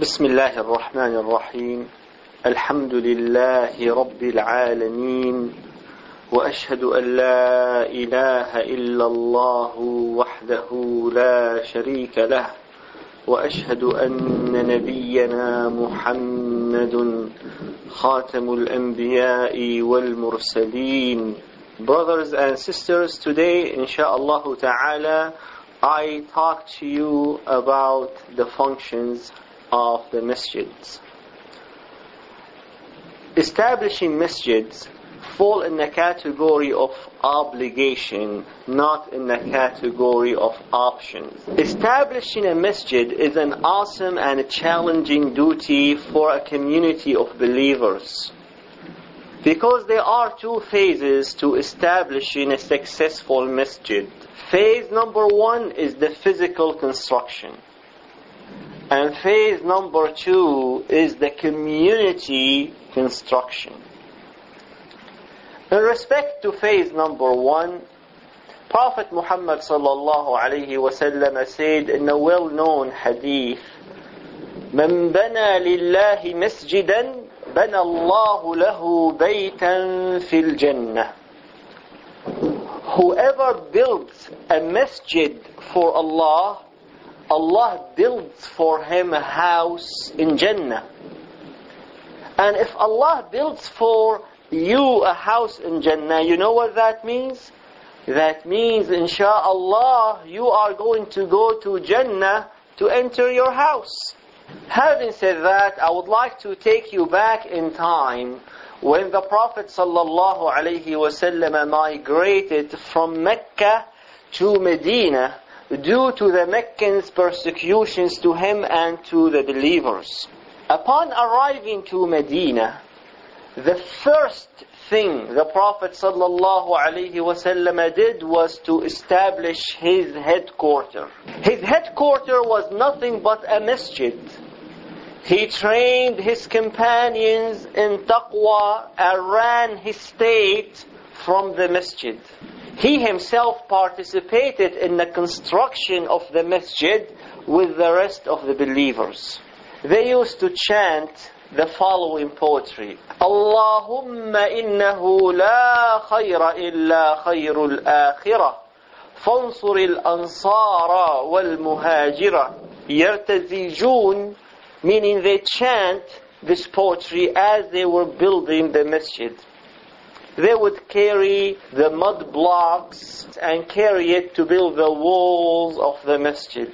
بسم الله الرحمن الرحيم. الحمد لله رب العالمين. وأشهد أن لا إله إلا الله وحده لا شريك له. وأشهد أن نبينا محمد خاتم الأنبياء والمرسلين. Brothers and sisters, today, inshallah ta'ala, I talk to you about the functions of the masjids. Establishing masjids fall in the category of obligation, not in the category of options. Establishing a masjid is an awesome and challenging duty for a community of believers. Because there are two phases to establishing a successful masjid. Phase number one is the physical construction. And phase number two is the community construction. In respect to phase number one, Prophet Muhammad sallallahu alayhi wasallam said in a well-known hadith, من بنى لله مسجدا بنى الله له بيتا في الجنة Whoever builds a masjid for Allah, Allah builds for him a house in Jannah. And if Allah builds for you a house in Jannah, you know what that means? That means, insha'Allah, you are going to go to Jannah to enter your house. Having said that, I would like to take you back in time when the Prophet sallallahu alaihi wasallam migrated from Mecca to Medina due to the Meccans' persecutions to him and to the believers. Upon arriving to Medina, the first thing the Prophet wasallam did was to establish his headquarters. His headquarters was nothing but a masjid. He trained his companions in taqwa and ran his state from the masjid. He himself participated in the construction of the masjid with the rest of the believers. They used to chant the following poetry. اللهم إنه لا خير إلا خير الآخرة فانصر الأنصار والمهاجرة يرتزجون meaning they chant this poetry as they were building the masjid. They would carry the mud blocks and carry it to build the walls of the masjid.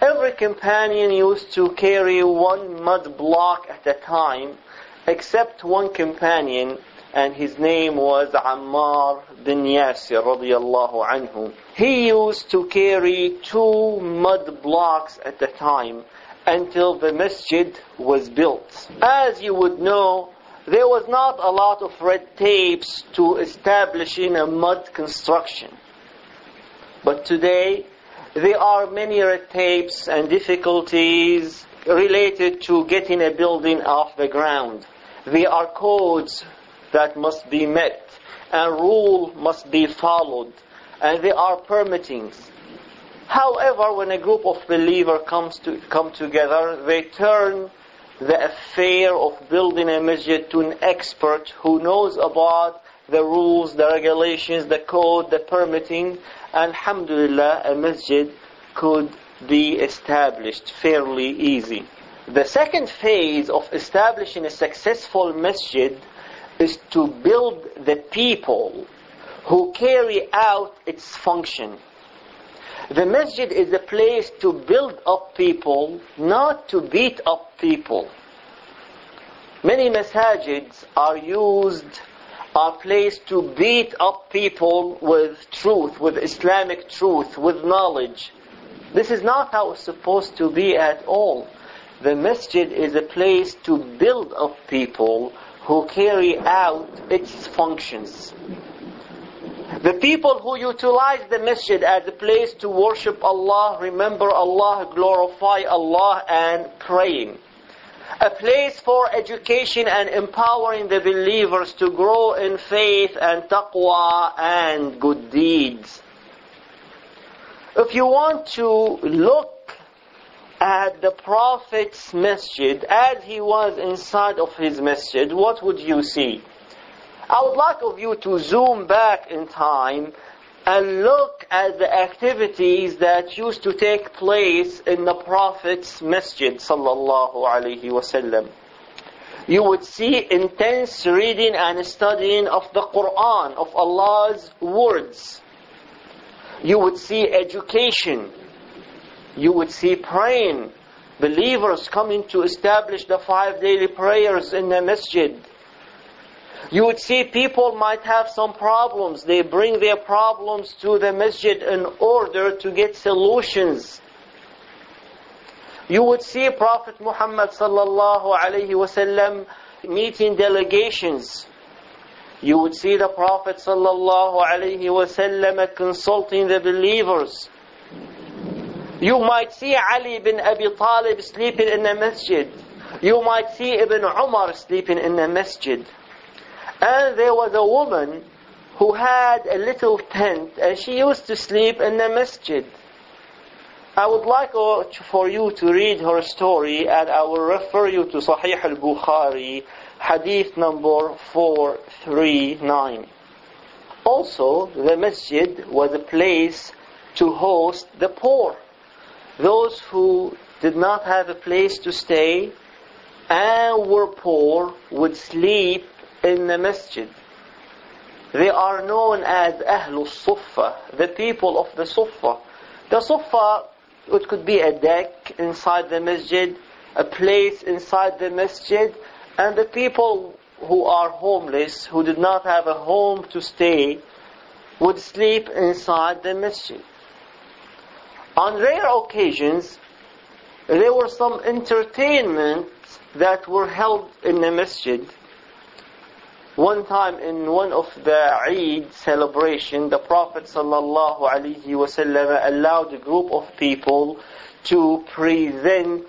Every companion used to carry one mud block at a time, except one companion, and his name was Ammar bin Yasir radiallahu anhu. He used to carry two mud blocks at a time until the masjid was built. As you would know, there was not a lot of red tapes to establishing a mud construction. But today, there are many red tapes and difficulties related to getting a building off the ground. There are codes that must be met, and rule must be followed, and there are permittings. However, when a group of believers comes to come together, they turn the affair of building a masjid to an expert who knows about the rules, the regulations, the code, the permitting. Alhamdulillah, a masjid could be established fairly easy. The second phase of establishing a successful masjid is to build the people who carry out its function. The masjid is a place to build up people, not to beat up people. Many masajids are used, are placed to beat up people with truth, with Islamic truth, with knowledge. This is not how it's supposed to be at all. The masjid is a place to build up people who carry out its functions. The people who utilize the masjid as a place to worship Allah, remember Allah, glorify Allah, and praying. A place for education and empowering the believers to grow in faith and taqwa and good deeds. If you want to look at the Prophet's masjid, as he was inside of his masjid, what would you see? I would like of you to zoom back in time and look at the activities that used to take place in the Prophet's masjid sallallahu alaihi wasallam. You would see intense reading and studying of the Quran, of Allah's words. You would see education. You would see praying. Believers coming to establish the five daily prayers in the masjid. You would see people might have some problems. They bring their problems to the masjid in order to get solutions. You would see Prophet Muhammad sallallahu alayhi wasallam meeting delegations. You would see the Prophet sallallahu alayhi wasallam consulting the believers. You might see Ali bin Abi Talib sleeping in the masjid. You might see Ibn Umar sleeping in the masjid. And there was a woman who had a little tent and she used to sleep in the masjid. I would like uh, for you to read her story and I will refer you to Sahih al-Bukhari, hadith number 439. Also, the masjid was a place to host the poor. Those who did not have a place to stay and were poor would sleep in the masjid. They are known as Ahlul Sufa, the people of the Sufa. The Sufa, it could be a deck inside the masjid, a place inside the masjid, and the people who are homeless, who did not have a home to stay, would sleep inside the masjid. On rare occasions, there were some entertainments that were held in the masjid one time in one of the Eid celebration, the Prophet ﷺ allowed a group of people to present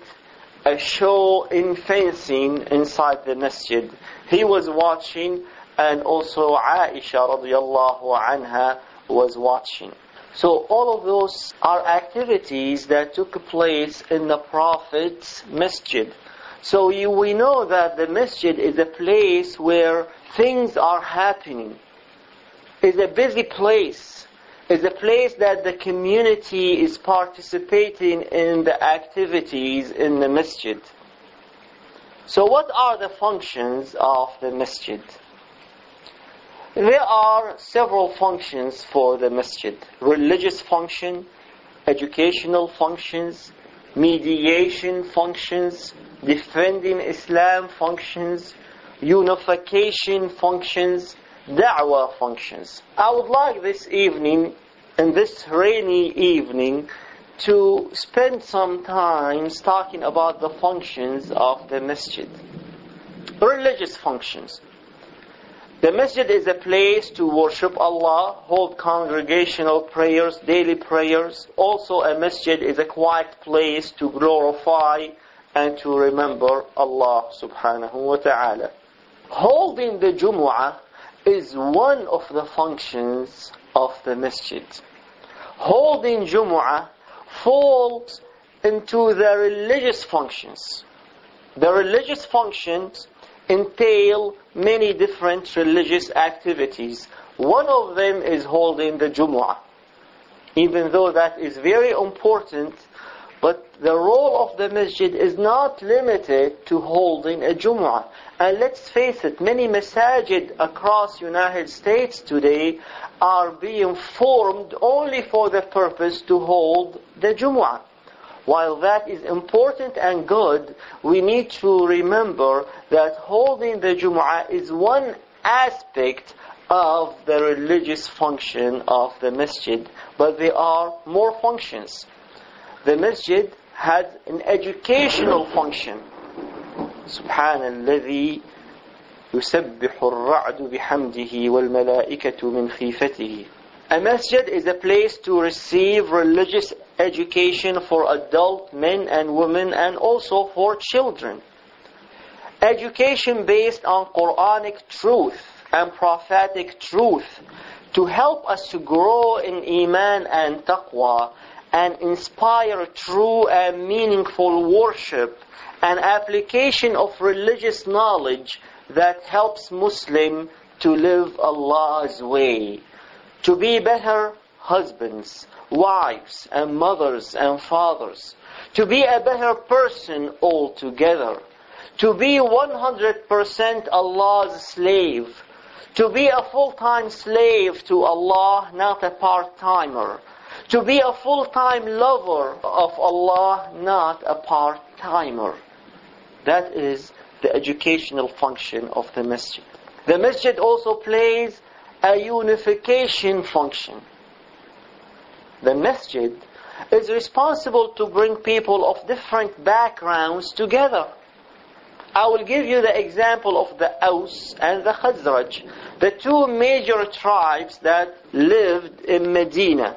a show in fencing inside the masjid. He was watching and also Aisha radiallahu anha was watching. So all of those are activities that took place in the Prophet's masjid. So you, we know that the masjid is a place where things are happening. It's a busy place. It's a place that the community is participating in the activities in the masjid. So what are the functions of the masjid? There are several functions for the masjid. Religious function, educational functions, mediation functions, defending Islam functions, unification functions, da'wah functions. I would like this evening, in this rainy evening, to spend some time talking about the functions of the masjid. Religious functions. The masjid is a place to worship Allah, hold congregational prayers, daily prayers. Also a masjid is a quiet place to glorify and to remember Allah subhanahu wa ta'ala. Holding the Jumu'ah is one of the functions of the masjid. Holding Jumu'ah falls into the religious functions. The religious functions entail many different religious activities. One of them is holding the Jumu'ah. Even though that is very important, but the role of the masjid is not limited to holding a Jumu'ah. And let's face it, many masajid across United States today are being formed only for the purpose to hold the Jumu'ah. While that is important and good, we need to remember that holding the Jumu'ah is one aspect of the religious function of the masjid, but there are more functions the masjid had an educational function. سبحان الذي يسبح الرعد بحمده والملائكة من خيفته A masjid is a place to receive religious education for adult men and women and also for children. Education based on Quranic truth and prophetic truth to help us to grow in Iman and Taqwa and inspire true and meaningful worship and application of religious knowledge that helps Muslim to live Allah's way, to be better husbands, wives, and mothers and fathers, to be a better person altogether, to be 100% Allah's slave, to be a full-time slave to Allah, not a part-timer, to be a full-time lover of Allah, not a part-timer. That is the educational function of the masjid. The masjid also plays a unification function. The masjid is responsible to bring people of different backgrounds together. I will give you the example of the Aus and the Khazraj, the two major tribes that lived in Medina.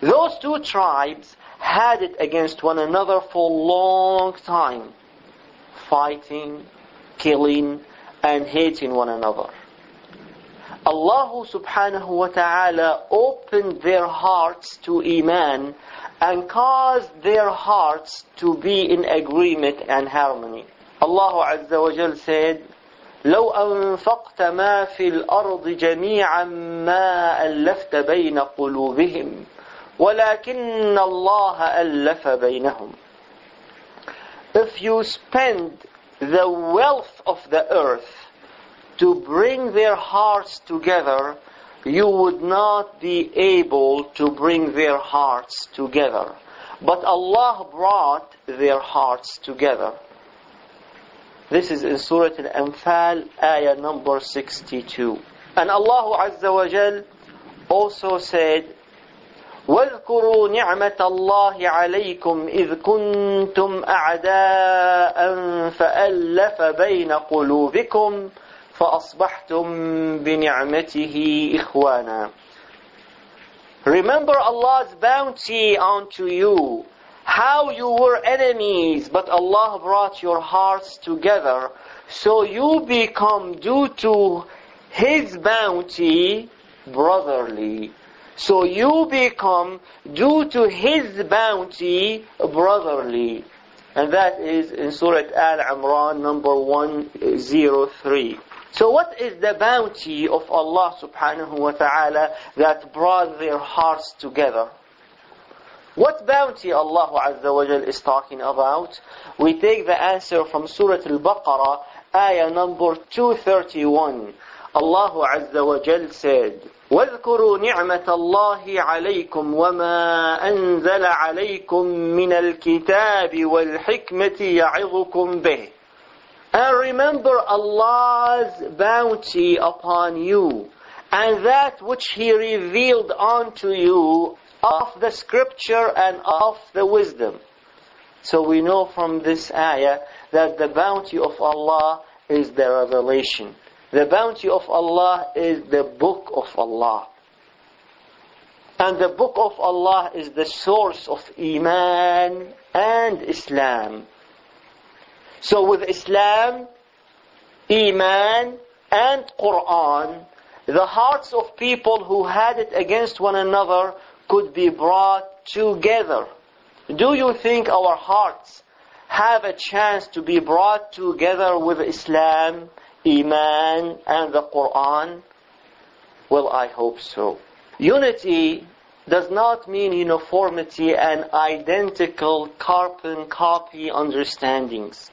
Those two tribes had it against one another for a long time, fighting, killing, and hating one another. Allah subhanahu wa ta'ala opened their hearts to Iman and caused their hearts to be in agreement and harmony. Allah Azza wa Jal said, لو أنفقت ما في الأرض جميعا ما ألفت بين قلوبهم ولكن الله ألف بينهم If you spend the wealth of the earth to bring their hearts together, you would not be able to bring their hearts together. But Allah brought their hearts together. This is in Surah Al-Anfal, ayah number 62. And Allah Azza wa Jal also said, واذكروا نعمة الله عليكم إذ كنتم أعداء فألف بين قلوبكم فأصبحتم بنعمته إخوانا Remember Allah's bounty unto you, how you were enemies, but Allah brought your hearts together, so you become due to His bounty brotherly. So you become, due to His bounty, brotherly. And that is in Surah Al-Imran number 103. So what is the bounty of Allah subhanahu wa ta'ala that brought their hearts together? What bounty Allah Azza wa Jal is talking about? We take the answer from Surah Al-Baqarah, ayah number 231. Allah Azza wa Jal said, واذكروا نعمة الله عليكم وما أنزل عليكم من الكتاب والحكمة يعظكم به and remember Allah's bounty upon you and that which He revealed unto you of the scripture and of the wisdom. So we know from this ayah that the bounty of Allah is the revelation. The bounty of Allah is the book of Allah. And the book of Allah is the source of Iman and Islam. So with Islam, Iman, and Quran, the hearts of people who had it against one another could be brought together. Do you think our hearts have a chance to be brought together with Islam, Iman, and the Quran? Well, I hope so. Unity does not mean uniformity and identical carbon copy understandings.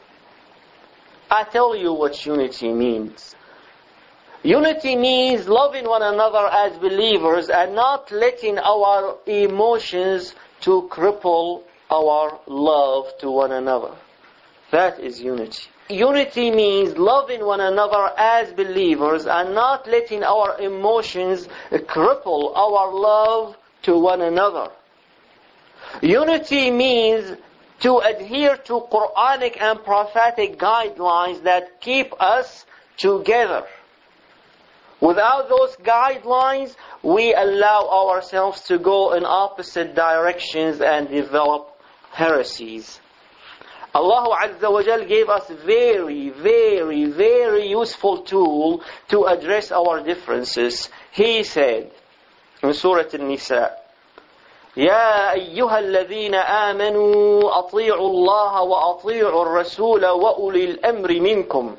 I tell you what unity means. Unity means loving one another as believers and not letting our emotions to cripple our love to one another. That is unity. Unity means loving one another as believers and not letting our emotions cripple our love to one another. Unity means to adhere to Quranic and prophetic guidelines that keep us together. Without those guidelines, we allow ourselves to go in opposite directions and develop heresies. Allah Azza wa Jal gave us very, very, very useful tool to address our differences. He said in Surah An-Nisa, يا أيها الذين آمنوا أطيعوا الله وأطيعوا الرسول وأولي الأمر منكم.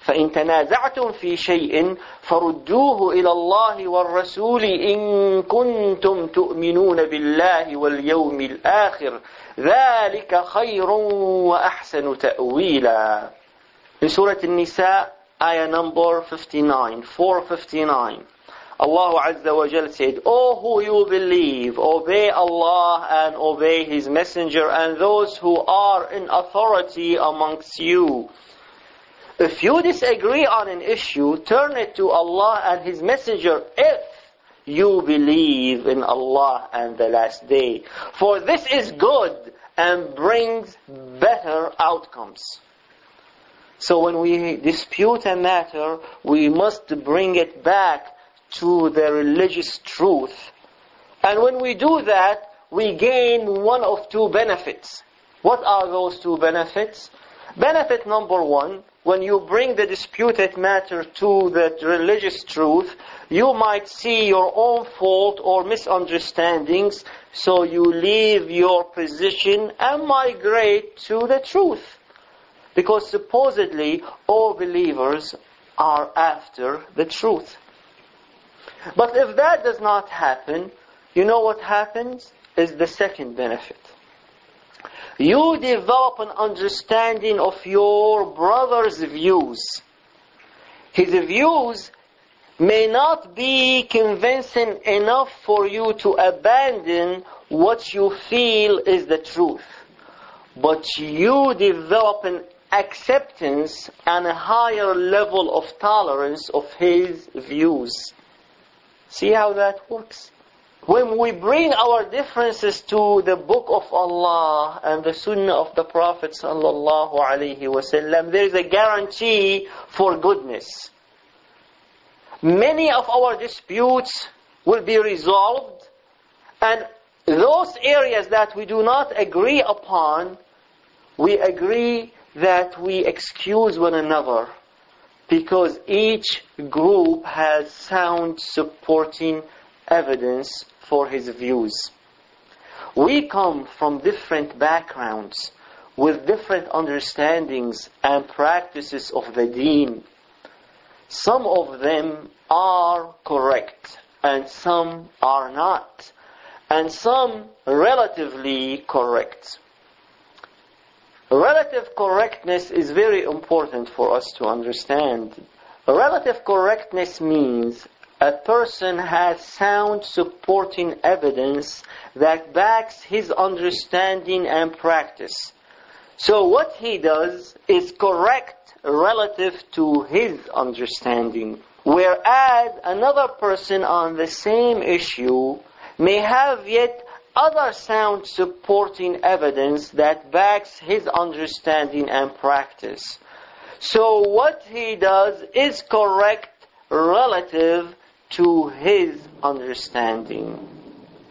فإن تنازعتم في شيء فردوه إلى الله والرسول إن كنتم تؤمنون بالله واليوم الآخر. ذلك خير وأحسن تأويلا. في سورة النساء آية number 59 459 Allah Azza wa Jal said, O who you believe, obey Allah and obey His Messenger and those who are in authority amongst you. If you disagree on an issue, turn it to Allah and His Messenger if you believe in Allah and the last day. For this is good and brings better outcomes. So when we dispute a matter, we must bring it back to the religious truth. And when we do that, we gain one of two benefits. What are those two benefits? Benefit number one, when you bring the disputed matter to the religious truth, you might see your own fault or misunderstandings, so you leave your position and migrate to the truth. Because supposedly all believers are after the truth. But if that does not happen, you know what happens? Is the second benefit. You develop an understanding of your brother's views. His views may not be convincing enough for you to abandon what you feel is the truth. But you develop an acceptance and a higher level of tolerance of his views. See how that works? When we bring our differences to the book of Allah and the sunnah of the Prophet sallallahu alaihi wasallam, there is a guarantee for goodness. Many of our disputes will be resolved and those areas that we do not agree upon, we agree that we excuse one another because each group has sound supporting evidence for his views. We come from different backgrounds with different understandings and practices of the deen. Some of them are correct and some are not, and some relatively correct. Relative correctness is very important for us to understand. Relative correctness means a person has sound supporting evidence that backs his understanding and practice. So what he does is correct relative to his understanding. Whereas another person on the same issue may have yet other sound supporting evidence that backs his understanding and practice. So what he does is correct relative to his understanding.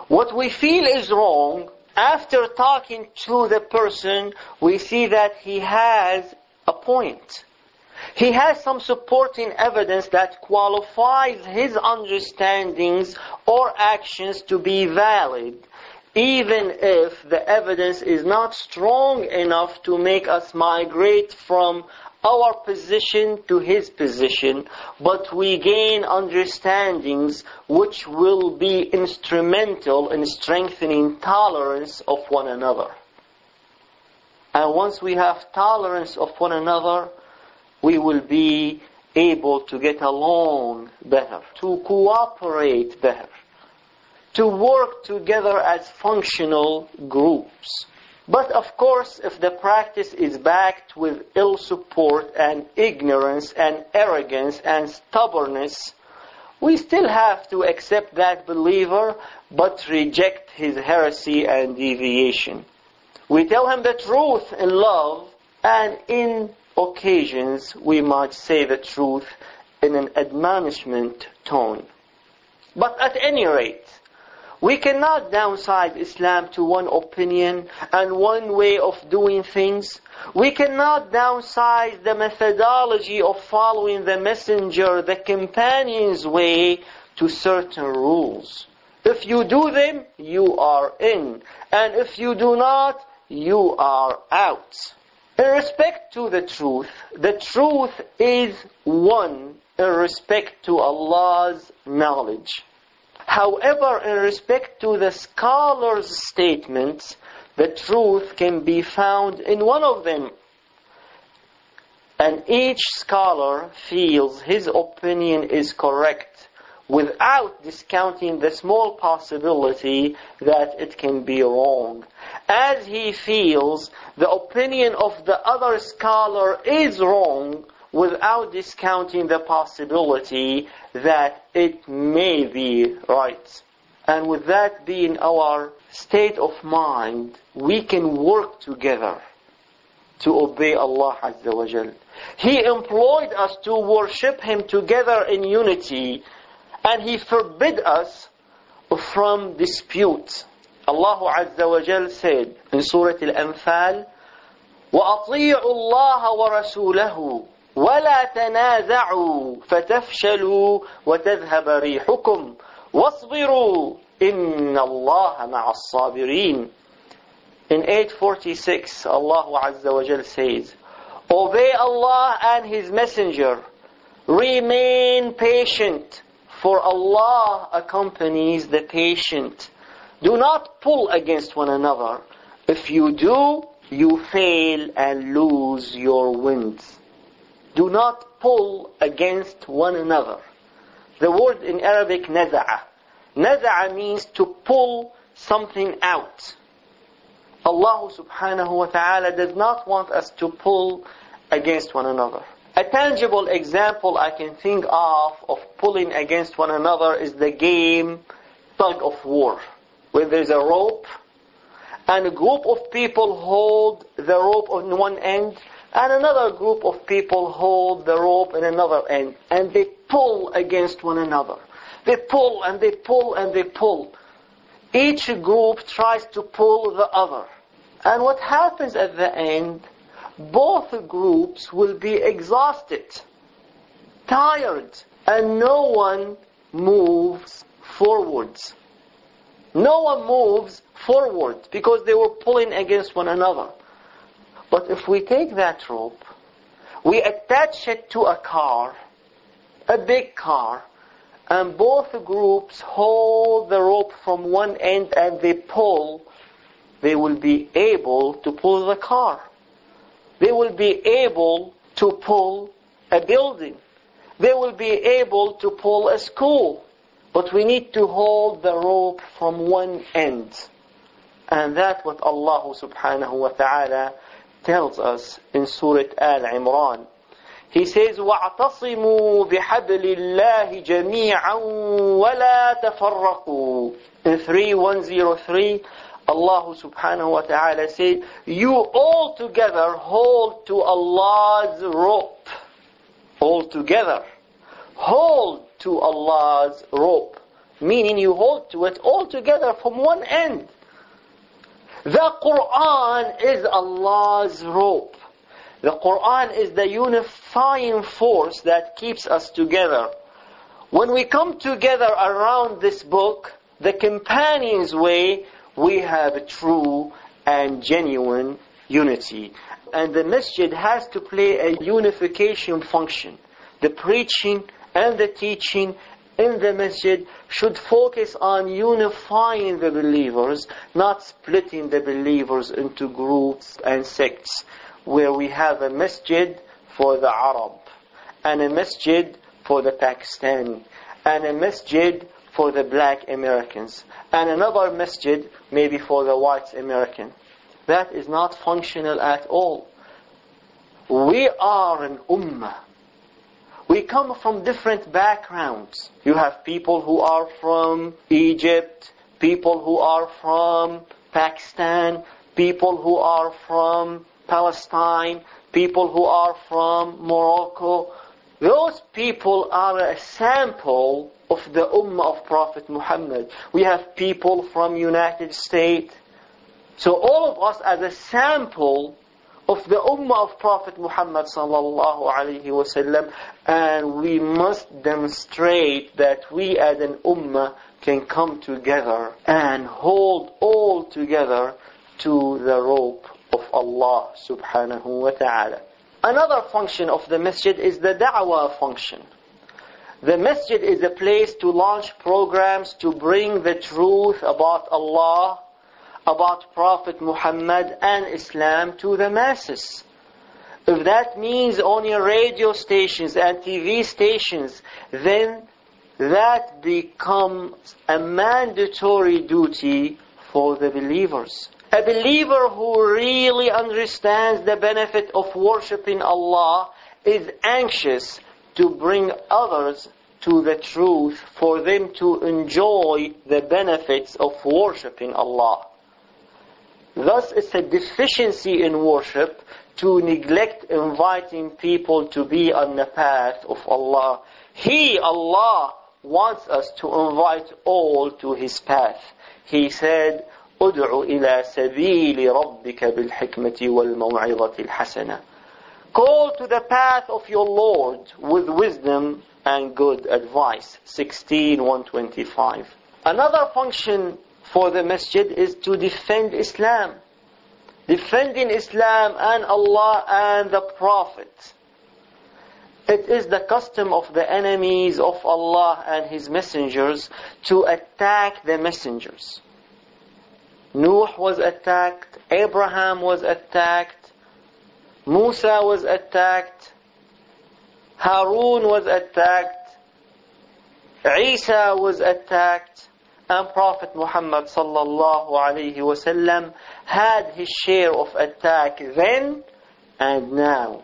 What we feel is wrong, after talking to the person, we see that he has a point. He has some supporting evidence that qualifies his understandings or actions to be valid even if the evidence is not strong enough to make us migrate from our position to his position, but we gain understandings which will be instrumental in strengthening tolerance of one another. And once we have tolerance of one another, we will be able to get along better, to cooperate better to work together as functional groups. But of course, if the practice is backed with ill support and ignorance and arrogance and stubbornness, we still have to accept that believer but reject his heresy and deviation. We tell him the truth in love and in occasions we might say the truth in an admonishment tone. But at any rate, we cannot downsize Islam to one opinion and one way of doing things. We cannot downsize the methodology of following the messenger, the companion's way to certain rules. If you do them, you are in. And if you do not, you are out. In respect to the truth, the truth is one in respect to Allah's knowledge. However, in respect to the scholar's statements, the truth can be found in one of them. And each scholar feels his opinion is correct without discounting the small possibility that it can be wrong. As he feels the opinion of the other scholar is wrong without discounting the possibility that it may be right. And with that being our state of mind, we can work together to obey Allah Azza wa Jal. He employed us to worship Him together in unity, and He forbid us from dispute. Allah Azza wa Jal said in Surah Al-Anfal, وَأَطِيعُوا اللَّهَ وَرَسُولَهُ وَلَا تَنَازَعُوا فَتَفْشَلُوا وَتَذْهَبَ رِيحُكُمْ وَاصْبِرُوا إِنَّ اللَّهَ مَعَ الصَّابِرِينَ In 846, Allah Azza wa Jal says, Obey Allah and His Messenger. Remain patient, for Allah accompanies the patient. Do not pull against one another. If you do, you fail and lose your winds. Do not pull against one another. The word in Arabic, naza'a. Naza'a means to pull something out. Allah subhanahu wa ta'ala does not want us to pull against one another. A tangible example I can think of of pulling against one another is the game tug of war, where there's a rope and a group of people hold the rope on one end and another group of people hold the rope in another end and they pull against one another. They pull and they pull and they pull. Each group tries to pull the other. And what happens at the end, both groups will be exhausted, tired, and no one moves forwards. No one moves forward because they were pulling against one another. But if we take that rope, we attach it to a car, a big car, and both groups hold the rope from one end and they pull, they will be able to pull the car. They will be able to pull a building. They will be able to pull a school. But we need to hold the rope from one end. And that's what Allah subhanahu wa ta'ala tells us in Surah Al-Imran. He says, وَاعْتَصِمُوا بِحَبْلِ اللَّهِ جَمِيعًا وَلَا تَفَرَّقُوا In 3103, Allah subhanahu wa ta'ala said, You all together hold to Allah's rope. All together. Hold to Allah's rope. Meaning you hold to it all together from one end. The Quran is Allah's rope. The Quran is the unifying force that keeps us together. When we come together around this book, the companion's way, we have a true and genuine unity. And the masjid has to play a unification function. The preaching and the teaching in the masjid should focus on unifying the believers, not splitting the believers into groups and sects, where we have a masjid for the Arab, and a masjid for the Pakistani, and a masjid for the black Americans, and another masjid maybe for the white American. That is not functional at all. We are an ummah we come from different backgrounds. You have people who are from Egypt, people who are from Pakistan, people who are from Palestine, people who are from Morocco. Those people are a sample of the Ummah of Prophet Muhammad. We have people from United States. So all of us as a sample of the Ummah of Prophet Muhammad sallallahu alaihi wasallam, and we must demonstrate that we as an Ummah can come together and hold all together to the rope of Allah subhanahu wa ta'ala. Another function of the masjid is the da'wah function. The masjid is a place to launch programs to bring the truth about Allah, about Prophet Muhammad and Islam to the masses. If that means on your radio stations and TV stations, then that becomes a mandatory duty for the believers. A believer who really understands the benefit of worshipping Allah is anxious to bring others to the truth for them to enjoy the benefits of worshipping Allah. Thus, it's a deficiency in worship to neglect inviting people to be on the path of Allah. He, Allah, wants us to invite all to His path. He said, ادع إلى سبيل ربك بالحكمة والموعظة الحسنة Call to the path of your Lord with wisdom and good advice. 16.125 Another function for the masjid is to defend Islam. Defending Islam and Allah and the Prophet. It is the custom of the enemies of Allah and His messengers to attack the messengers. Nuh was attacked, Abraham was attacked, Musa was attacked, Harun was attacked, Isa was attacked, and Prophet Muhammad sallallahu alayhi wasallam had his share of attack then and now.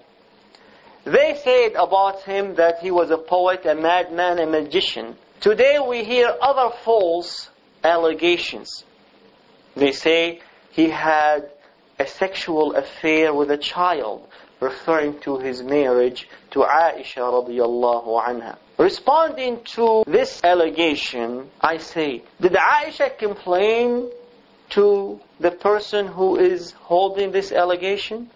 They said about him that he was a poet, a madman, a magician. Today we hear other false allegations. They say he had a sexual affair with a child, referring to his marriage to Aisha radiallahu anha. Responding to this allegation, I say, did Aisha complain to the person who is holding this allegation?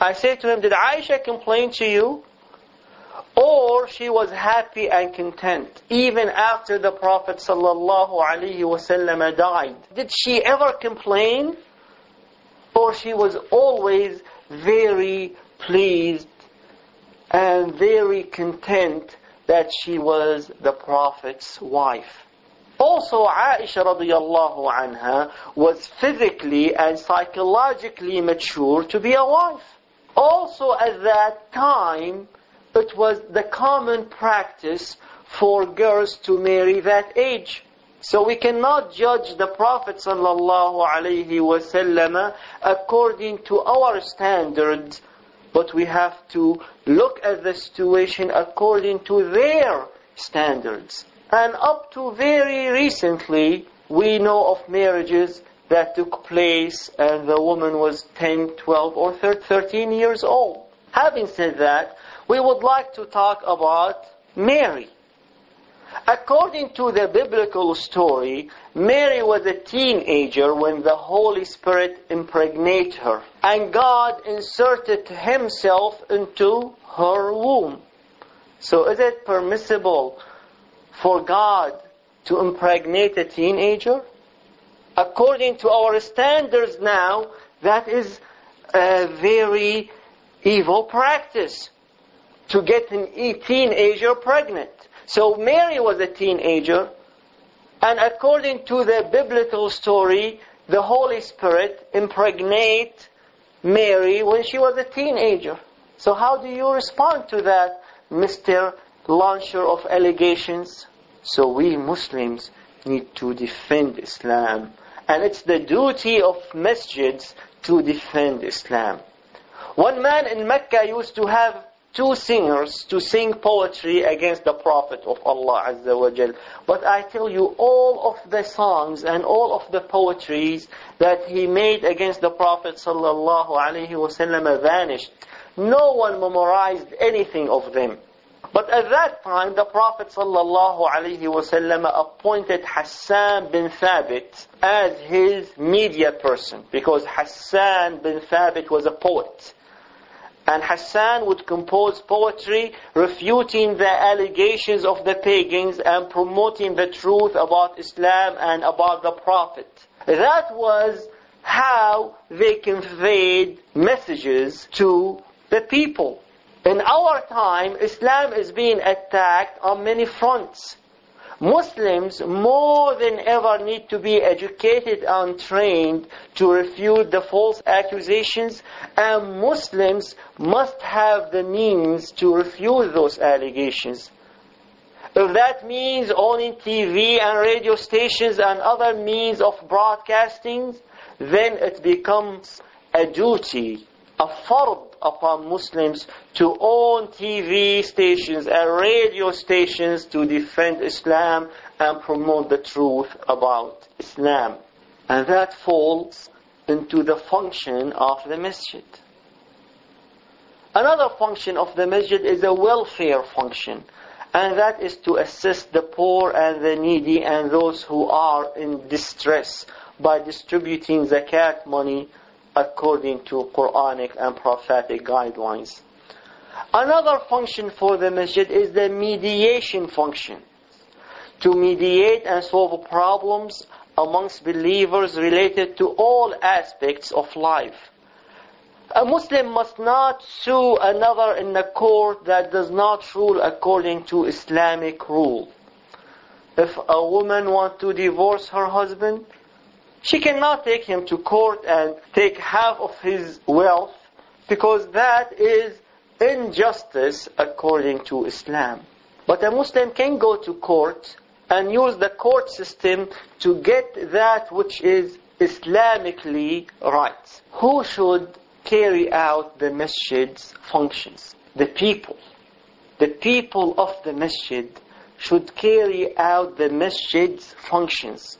I say to him, did Aisha complain to you? Or she was happy and content even after the Prophet ﷺ died. Did she ever complain? Or she was always very pleased and very content that she was the Prophet's wife. Also, Aisha radiallahu anha was physically and psychologically mature to be a wife. Also at that time, it was the common practice for girls to marry that age. So we cannot judge the Prophet sallallahu alaihi wasallam according to our standards, but we have to look at the situation according to their standards. And up to very recently, we know of marriages that took place and the woman was 10, 12 or 13 years old. Having said that, we would like to talk about Mary. According to the biblical story, Mary was a teenager when the Holy Spirit impregnated her. And God inserted Himself into her womb. So is it permissible for God to impregnate a teenager? According to our standards now, that is a very evil practice to get a teenager pregnant. So Mary was a teenager, and according to the biblical story, the Holy Spirit impregnated Mary when she was a teenager. So how do you respond to that, Mr. Launcher of allegations? So we Muslims need to defend Islam. And it's the duty of masjids to defend Islam. One man in Mecca used to have two singers to sing poetry against the Prophet of Allah Azza wa Jal. But I tell you, all of the songs and all of the poetries that he made against the Prophet sallallahu alaihi wasallam vanished. No one memorized anything of them. But at that time, the Prophet sallallahu alaihi wasallam appointed Hassan bin Thabit as his media person because Hassan bin Thabit was a poet. And Hassan would compose poetry refuting the allegations of the pagans and promoting the truth about Islam and about the Prophet. That was how they conveyed messages to the people. In our time, Islam is being attacked on many fronts. Muslims more than ever need to be educated and trained to refute the false accusations and Muslims must have the means to refute those allegations. If that means owning TV and radio stations and other means of broadcasting, then it becomes a duty, a fard upon Muslims to own TV stations and radio stations to defend Islam and promote the truth about Islam. And that falls into the function of the masjid. Another function of the masjid is a welfare function. And that is to assist the poor and the needy and those who are in distress by distributing zakat money according to Quranic and prophetic guidelines. Another function for the masjid is the mediation function. To mediate and solve problems amongst believers related to all aspects of life. A Muslim must not sue another in a court that does not rule according to Islamic rule. If a woman wants to divorce her husband, she cannot take him to court and take half of his wealth because that is injustice according to Islam. But a Muslim can go to court and use the court system to get that which is Islamically right. Who should carry out the masjid's functions? The people. The people of the masjid should carry out the masjid's functions.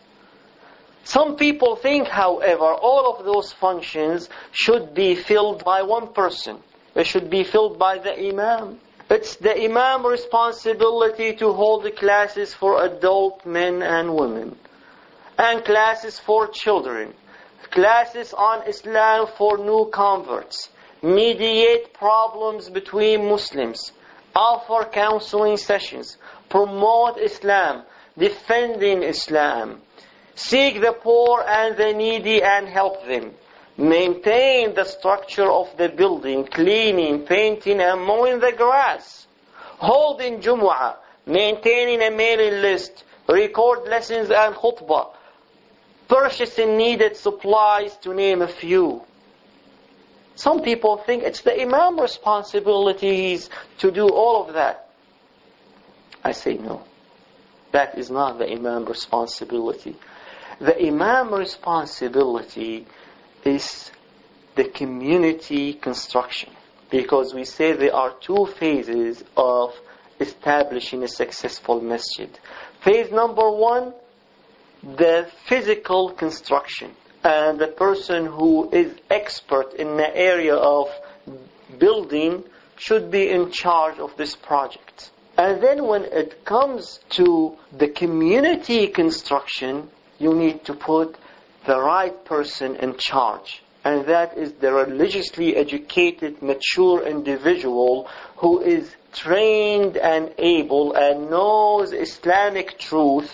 Some people think, however, all of those functions should be filled by one person. They should be filled by the imam. It's the imam responsibility to hold the classes for adult men and women. And classes for children. Classes on Islam for new converts. Mediate problems between Muslims. Offer counseling sessions. Promote Islam. Defending Islam Seek the poor and the needy and help them. Maintain the structure of the building, cleaning, painting, and mowing the grass. Holding Jumu'ah, maintaining a mailing list, record lessons and khutbah, purchasing needed supplies to name a few. Some people think it's the imam responsibilities to do all of that. I say no. That is not the imam responsibility. The imam responsibility is the community construction. Because we say there are two phases of establishing a successful masjid. Phase number one, the physical construction. And the person who is expert in the area of building should be in charge of this project. And then when it comes to the community construction, you need to put the right person in charge. And that is the religiously educated, mature individual who is trained and able and knows Islamic truth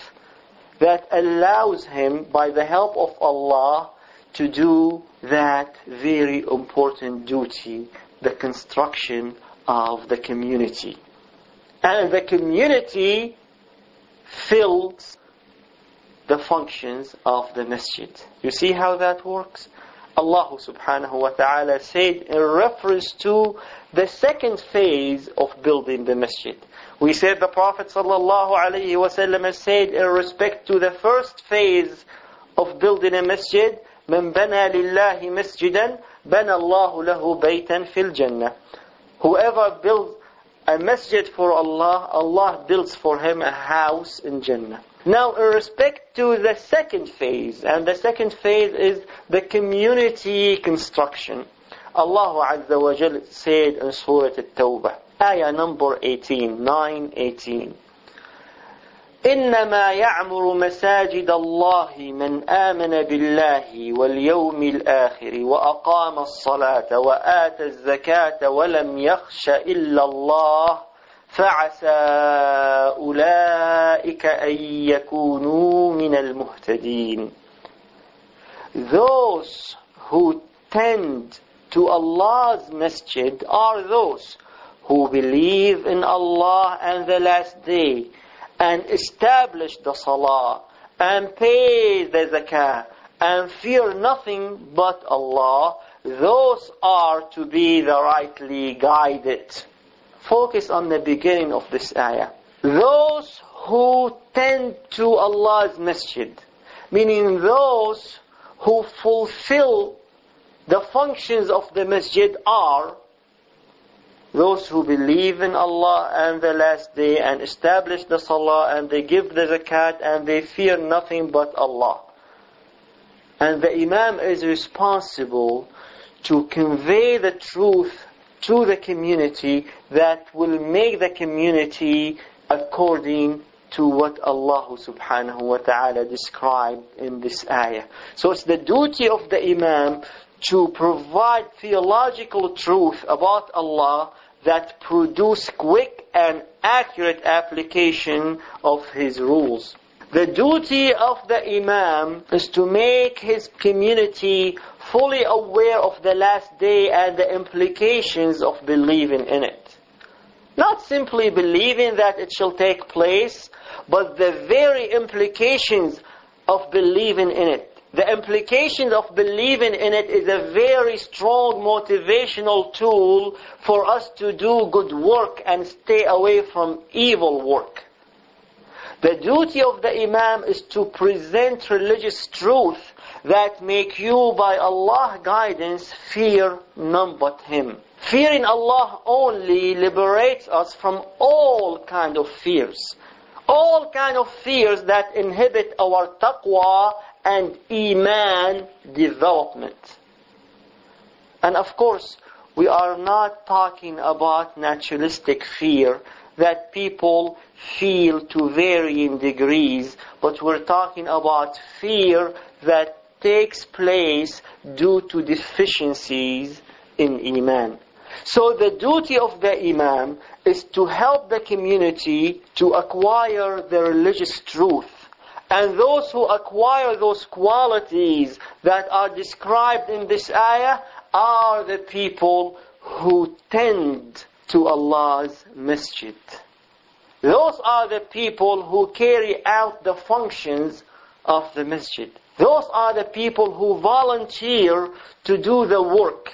that allows him, by the help of Allah, to do that very important duty, the construction of the community. And the community fills the functions of the masjid. You see how that works? Allah subhanahu wa ta'ala said in reference to the second phase of building the masjid. We said the Prophet sallallahu alayhi wa sallam said in respect to the first phase of building a masjid, من بنى لله مسجدا بنى الله له بيتا في الجنة. Whoever builds a masjid for Allah, Allah builds for him a house in Jannah. Now, in respect to the second phase, and the second phase is the community construction. Allah Azza wa Jal said in Surah At-Tawbah, ayah number 18, 9, 18. إنما يعمر مساجد الله من آمن بالله واليوم الآخر وأقام الصلاة وآتى الزكاة ولم يخش إلا الله فعسى أولئك أن يكونوا من المهتدين Those who tend to Allah's masjid are those who believe in Allah and the last day and establish the salah and pay the zakah and fear nothing but Allah, those are to be the rightly guided. Focus on the beginning of this ayah. Those who tend to Allah's masjid, meaning those who fulfill the functions of the masjid are those who believe in Allah and the last day and establish the salah and they give the zakat and they fear nothing but Allah. And the Imam is responsible to convey the truth to the community that will make the community according to what Allah subhanahu wa ta'ala described in this ayah. So it's the duty of the Imam to provide theological truth about Allah that produce quick and accurate application of His rules. The duty of the Imam is to make his community fully aware of the last day and the implications of believing in it. Not simply believing that it shall take place, but the very implications of believing in it. The implications of believing in it is a very strong motivational tool for us to do good work and stay away from evil work. The duty of the Imam is to present religious truth that make you by Allah guidance fear none but Him. Fearing Allah only liberates us from all kind of fears. All kind of fears that inhibit our taqwa and iman development. And of course, we are not talking about naturalistic fear that people feel to varying degrees, but we're talking about fear that takes place due to deficiencies in Iman. So the duty of the Imam is to help the community to acquire the religious truth and those who acquire those qualities that are described in this ayah are the people who tend to Allah's masjid. Those are the people who carry out the functions of the masjid. Those are the people who volunteer to do the work.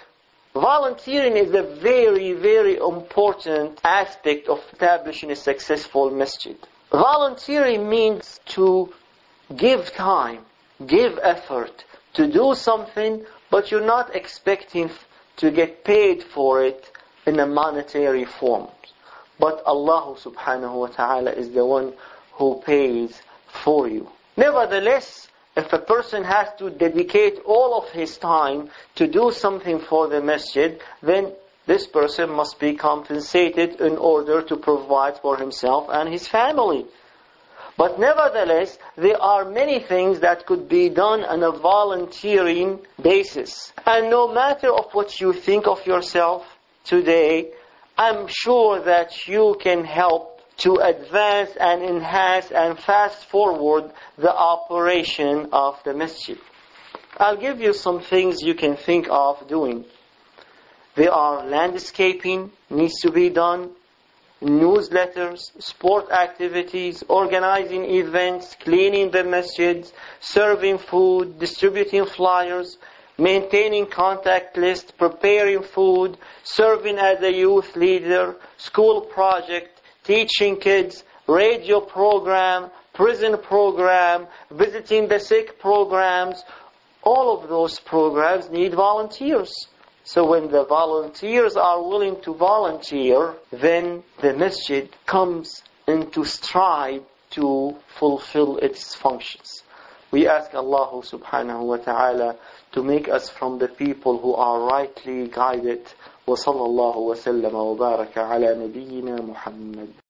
Volunteering is a very, very important aspect of establishing a successful masjid. Volunteering means to give time, give effort to do something, but you're not expecting to get paid for it in a monetary form. But Allah subhanahu wa ta'ala is the one who pays for you. Nevertheless, if a person has to dedicate all of his time to do something for the masjid, then this person must be compensated in order to provide for himself and his family. But nevertheless, there are many things that could be done on a volunteering basis. And no matter of what you think of yourself today, I'm sure that you can help to advance and enhance and fast forward the operation of the masjid. I'll give you some things you can think of doing. There are landscaping needs to be done, newsletters, sport activities, organizing events, cleaning the masjids, serving food, distributing flyers, maintaining contact lists, preparing food, serving as a youth leader, school project, teaching kids, radio program, prison program, visiting the sick programs. All of those programs need volunteers. So when the volunteers are willing to volunteer, then the masjid comes into stride to fulfill its functions. We ask Allah subhanahu wa ta'ala to make us from the people who are rightly guided. وصلى الله وسلم وبارك على نبينا محمد